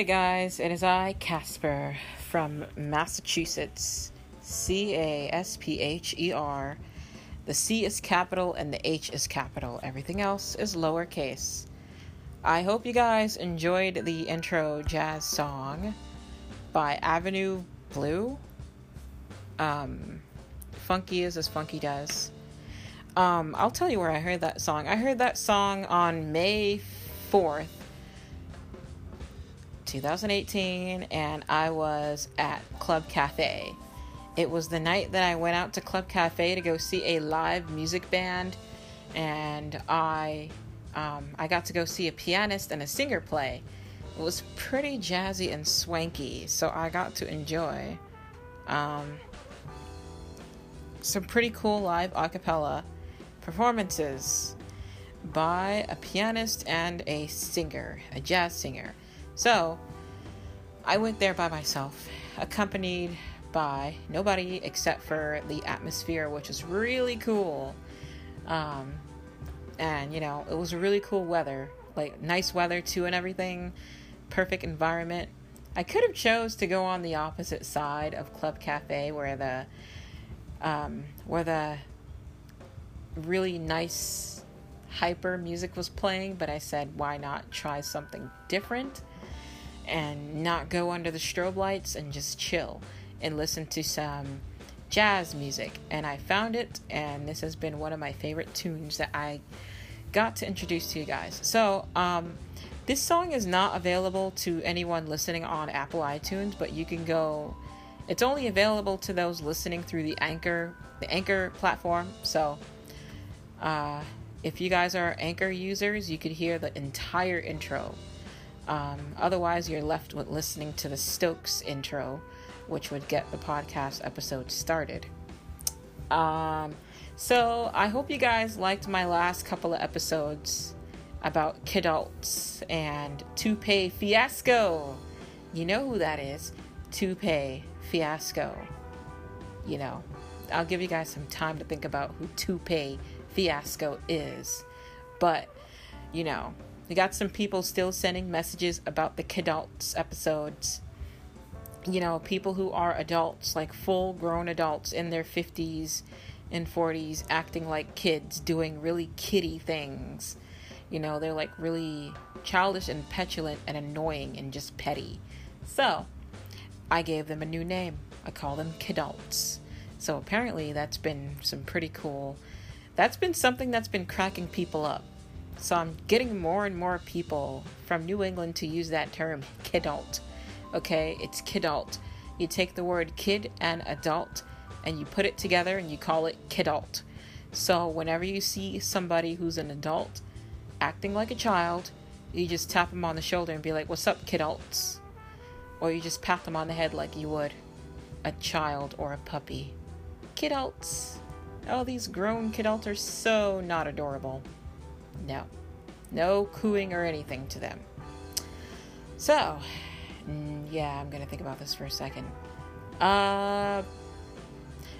Hey guys, it is I, Casper, from Massachusetts. C A S P H E R. The C is capital and the H is capital. Everything else is lowercase. I hope you guys enjoyed the intro jazz song by Avenue Blue. Um, funky is as funky does. Um, I'll tell you where I heard that song. I heard that song on May 4th, 2018, and I was at Club Cafe. It was the night that I went out to Club Cafe to go see a live music band, and I um, I got to go see a pianist and a singer play. It was pretty jazzy and swanky, so I got to enjoy um, some pretty cool live a cappella performances by a pianist and a singer, a jazz singer. So I went there by myself, accompanied by nobody except for the atmosphere, which is really cool. Um, and you know, it was really cool weather, like nice weather too, and everything. Perfect environment. I could have chose to go on the opposite side of Club Cafe, where the um, where the really nice hyper music was playing, but I said, why not try something different and not go under the strobe lights and just chill and listen to some jazz music. And I found it, and this has been one of my favorite tunes that I got to introduce to you guys. So, um, this song is not available to anyone listening on Apple iTunes, but you can go. It's only available to those listening through the Anchor, the Anchor platform. So, uh, if you guys are Anchor users, you could hear the entire intro. Um, otherwise, you're left with listening to the Stokes intro, which would get the podcast episode started. Um, so I hope you guys liked my last couple of episodes about kidults and Toupee Fiasco. You know who that is. Toupee Fiasco. You know, I'll give you guys some time to think about who Toupee Fiasco is. But, you know, we got some people still sending messages about the kidults episodes. You know, people who are adults, like full grown adults in their 50s and 40s, acting like kids, doing really kiddie things. You know, they're like really childish and petulant and annoying and just petty. So, I gave them a new name. I call them kidults. So apparently that's been some pretty cool. That's been something that's been cracking people up. So I'm getting more and more people from New England to use that term kidult. Okay, it's kidult. You take the word kid and adult and you put it together and you call it kidult. So whenever you see somebody who's an adult acting like a child, you just tap them on the shoulder and be like, "What's up, kidults?" Or you just pat them on the head like you would a child or a puppy. Kidults. Oh, these grown kidults are so not adorable. No. No cooing or anything to them. So, mm, yeah, I'm gonna think about this for a second. Uh,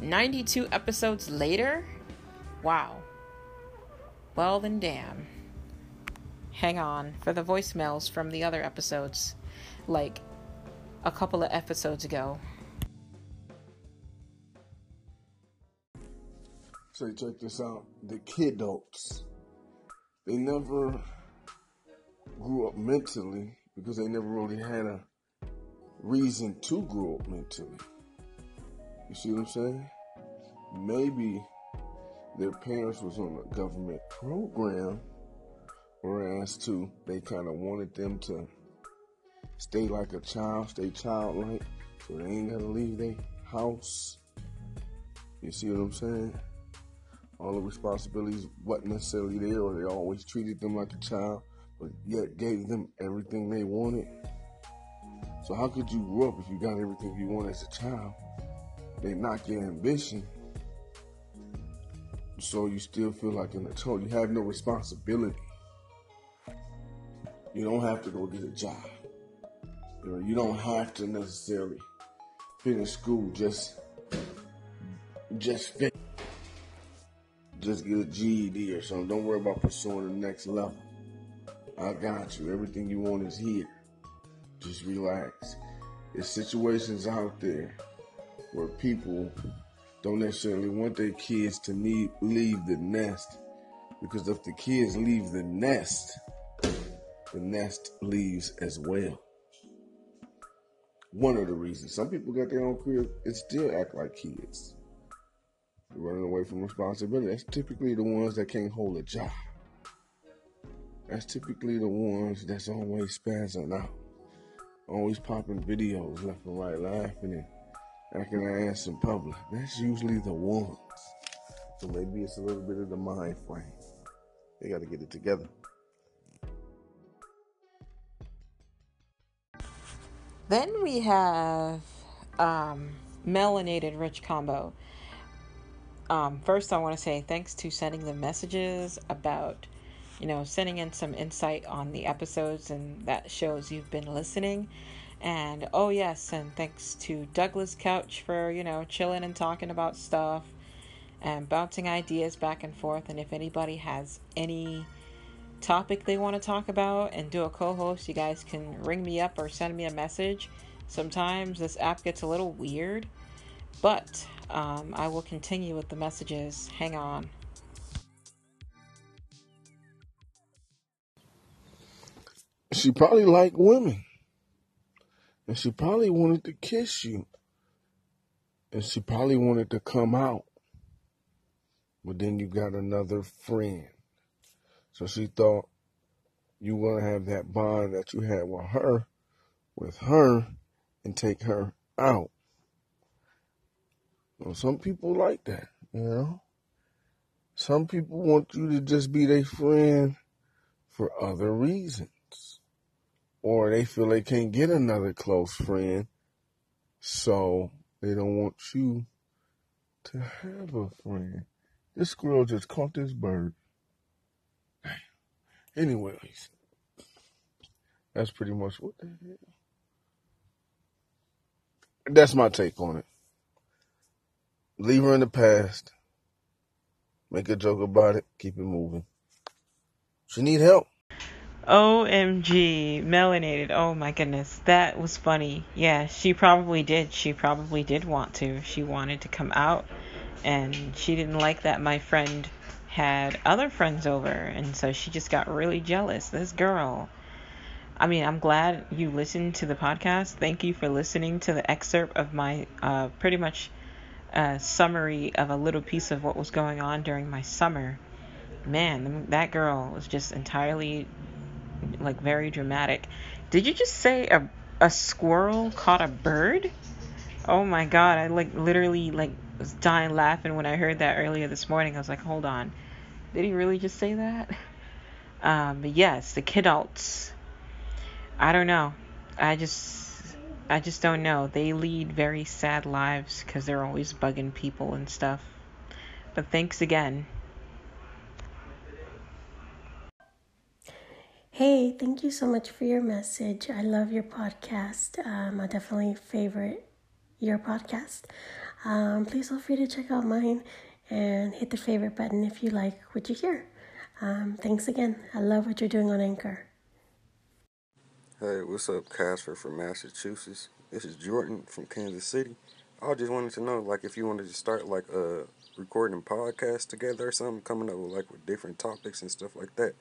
92 episodes later? Wow. Well, then, damn. Hang on for the voicemails from the other episodes, like a couple of episodes ago. So check this out. The kidults, they never grew up mentally because they never really had a reason to grow up mentally. You see what I'm saying? Maybe their parents was on a government program, whereas too they kind of wanted them to stay like a child, stay childlike, so they ain't gotta leave their house. You see what I'm saying? All the responsibilities wasn't necessarily there, or they always treated them like a child, but yet gave them everything they wanted. So how could you grow up if you got everything you want as a child? They knock your ambition. So you still feel like an adult. You have no responsibility. You don't have to go get a job. You know, you don't have to necessarily finish school just just finish just get a GED or something. Don't worry about pursuing the next level. I got you. Everything you want is here. Just relax. There's situations out there where people don't necessarily want their kids to need, leave the nest because if the kids leave the nest, the nest leaves as well. One of the reasons. Some people got their own crib and still act like kids. Running away from responsibility. That's typically the ones that can't hold a job. That's typically the ones that's always spazzing out. Always popping videos left and right, laughing and acting an ass in public. That's usually the ones. So maybe it's a little bit of the mind frame. They got to get it together. Then we have um, melanated rich combo. Um, first, I want to say thanks to sending the messages about, you know, sending in some insight on the episodes, and that shows you've been listening. And oh, yes, and thanks to Douglas Couch for, you know, chilling and talking about stuff and bouncing ideas back and forth. And if anybody has any topic they want to talk about and do a co host, you guys can ring me up or send me a message. Sometimes this app gets a little weird, but um, I will continue with the messages. Hang on. She probably liked women. And she probably wanted to kiss you. And she probably wanted to come out. But then you got another friend. So she thought you want to have that bond that you had with her, with her, and take her out. Well, some people like that, you know? Some people want you to just be their friend for other reasons or they feel they can't get another close friend, so they don't want you to have a friend. This squirrel just caught this bird. Anyways, that's pretty much what the hell. That's my take on it. Leave her in the past. Make a joke about it. Keep it moving. She need help. OMG, melanated. Oh my goodness, that was funny. Yeah, she probably did. She probably did want to. She wanted to come out, and she didn't like that my friend had other friends over, and so she just got really jealous. This girl. I mean, I'm glad you listened to the podcast. Thank you for listening to the excerpt of my uh, pretty much uh, summary of a little piece of what was going on during my summer. Man, that girl was just entirely like very dramatic. Did you just say a a squirrel caught a bird? Oh my god, I like literally like was dying laughing when I heard that earlier this morning. I was like, hold on. Did he really just say that? Um, but yes, the kidults. I don't know. I just I just don't know. They lead very sad lives because they're always bugging people and stuff. But thanks again. Hey, thank you so much for your message. I love your podcast. Um, I definitely favorite your podcast. Um, please feel free to check out mine and hit the favorite button if you like what you hear. Um, thanks again. I love what you're doing on Anchor. Hey, what's up, Casper from Massachusetts? This is Jordan from Kansas City. I just wanted to know, like, if you wanted to start like a recording podcast together or something, coming up with like with different topics and stuff like that.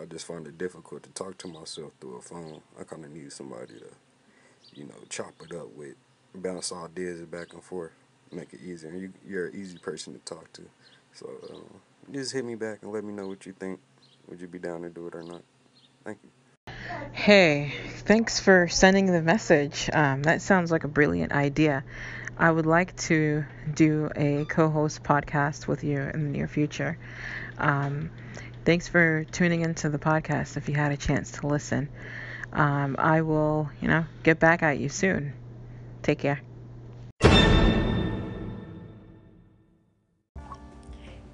I just find it difficult to talk to myself through a phone. I kind of need somebody to, you know, chop it up with, bounce ideas back and forth, make it easier. You, you're an easy person to talk to. So um, just hit me back and let me know what you think. Would you be down to do it or not? Thank you. Hey, thanks for sending the message. Um, that sounds like a brilliant idea. I would like to do a co host podcast with you in the near future. Um, thanks for tuning into the podcast if you had a chance to listen. Um, I will, you know, get back at you soon. Take care.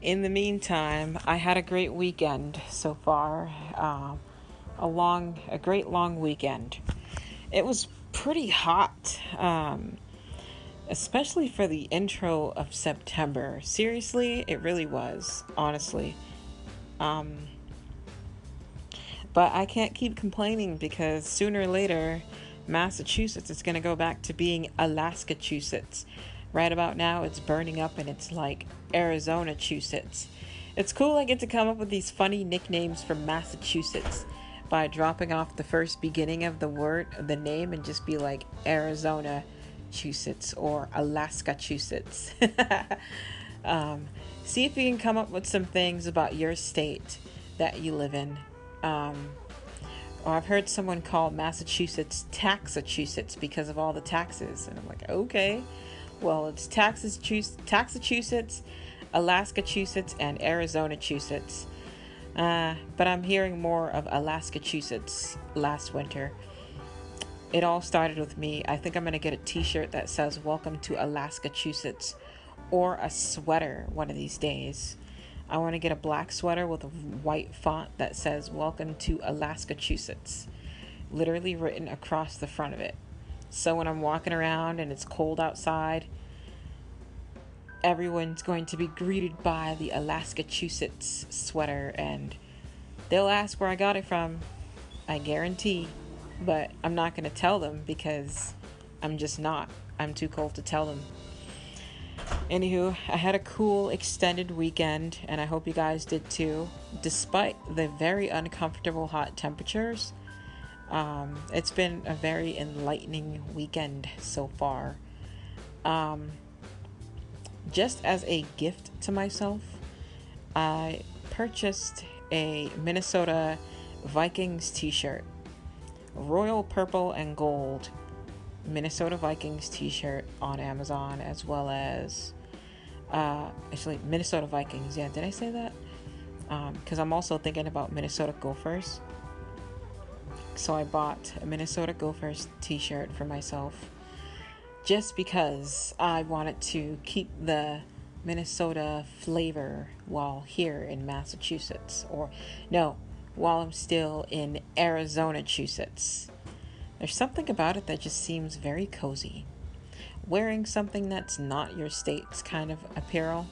In the meantime, I had a great weekend so far. Um, a long, a great long weekend. It was pretty hot, um, especially for the intro of September. Seriously, it really was, honestly. Um, but I can't keep complaining because sooner or later Massachusetts is going to go back to being Alaska-chusets. Right about now, it's burning up and it's like Arizona-chusets. It's cool I get to come up with these funny nicknames for Massachusetts by dropping off the first beginning of the word, the name, and just be like Arizona Chusets or Alaska Chusets. um, see if you can come up with some things about your state that you live in. Um, or I've heard someone call Massachusetts Taxachusetts because of all the taxes. And I'm like, okay, well, it's Taxachusetts, Alaska-chusets, and Arizona-chusets. Uh, but I'm hearing more of Alaska-chusets last winter. It all started with me. I think I'm going to get a t shirt that says, Welcome to Alaska-chusets, or a sweater one of these days. I want to get a black sweater with a white font that says, Welcome to Alaska-chusets, literally written across the front of it. So when I'm walking around and it's cold outside, everyone's going to be greeted by the Alaska-chusets sweater and they'll ask where I got it from. I guarantee. But I'm not going to tell them because I'm just not. I'm too cold to tell them. Anywho, I had a cool extended weekend, and I hope you guys did too. Despite the very uncomfortable hot temperatures, um, it's been a very enlightening weekend so far. Um, just as a gift to myself, I purchased a Minnesota Vikings t shirt, royal purple and gold Minnesota Vikings t shirt on Amazon, as well as uh, actually Minnesota Vikings. Yeah, did I say that? Because um, I'm also thinking about Minnesota Gophers. So I bought a Minnesota Gophers t shirt for myself just because I wanted to keep the Minnesota flavor while here in Massachusetts. Or, no, while I'm still in Arizona, Massachusetts. There's something about it that just seems very cozy. Wearing something that's not your state's kind of apparel,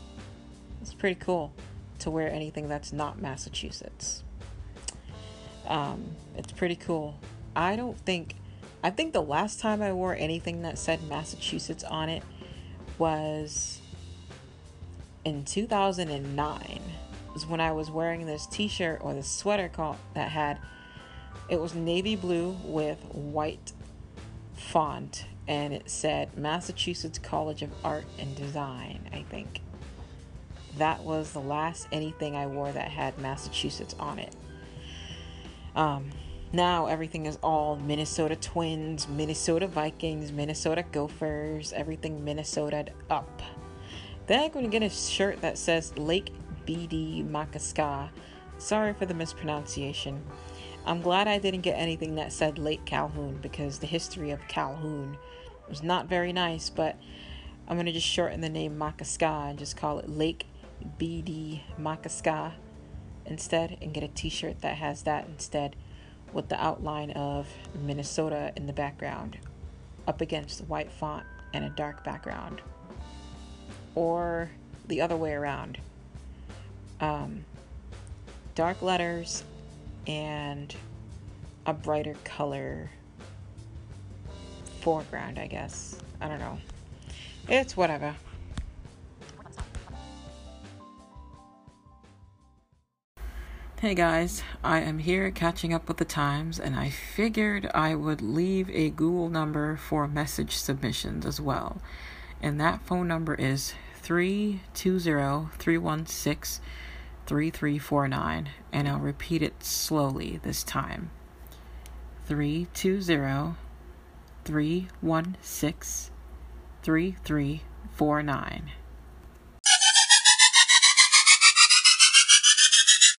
it's pretty cool to wear anything that's not Massachusetts. Um, it's pretty cool. I don't think, I think the last time I wore anything that said Massachusetts on it was in 2009 was when I was wearing this t-shirt or this sweater called, that had it was navy blue with white font and it said Massachusetts College of Art and Design, I think. That was the last anything I wore that had Massachusetts on it. Um, now everything is all Minnesota Twins, Minnesota Vikings, Minnesota Gophers, everything Minnesota up. Then I'm going to get a shirt that says Lake Bde Maka Ska. Sorry for the mispronunciation. I'm glad I didn't get anything that said Lake Calhoun because the history of Calhoun was not very nice, but I'm going to just shorten the name Makaska and just call it Lake BD Makaska instead and get a t shirt that has that instead with the outline of Minnesota in the background up against white font and a dark background. Or the other way around. Um, dark letters and a brighter color foreground, I guess. I don't know. It's whatever. Hey guys, I am here catching up with the times, and I figured I would leave a Google number for message submissions as well. And that phone number is 320 316 3349, and I'll repeat it slowly this time. 320 316 3349.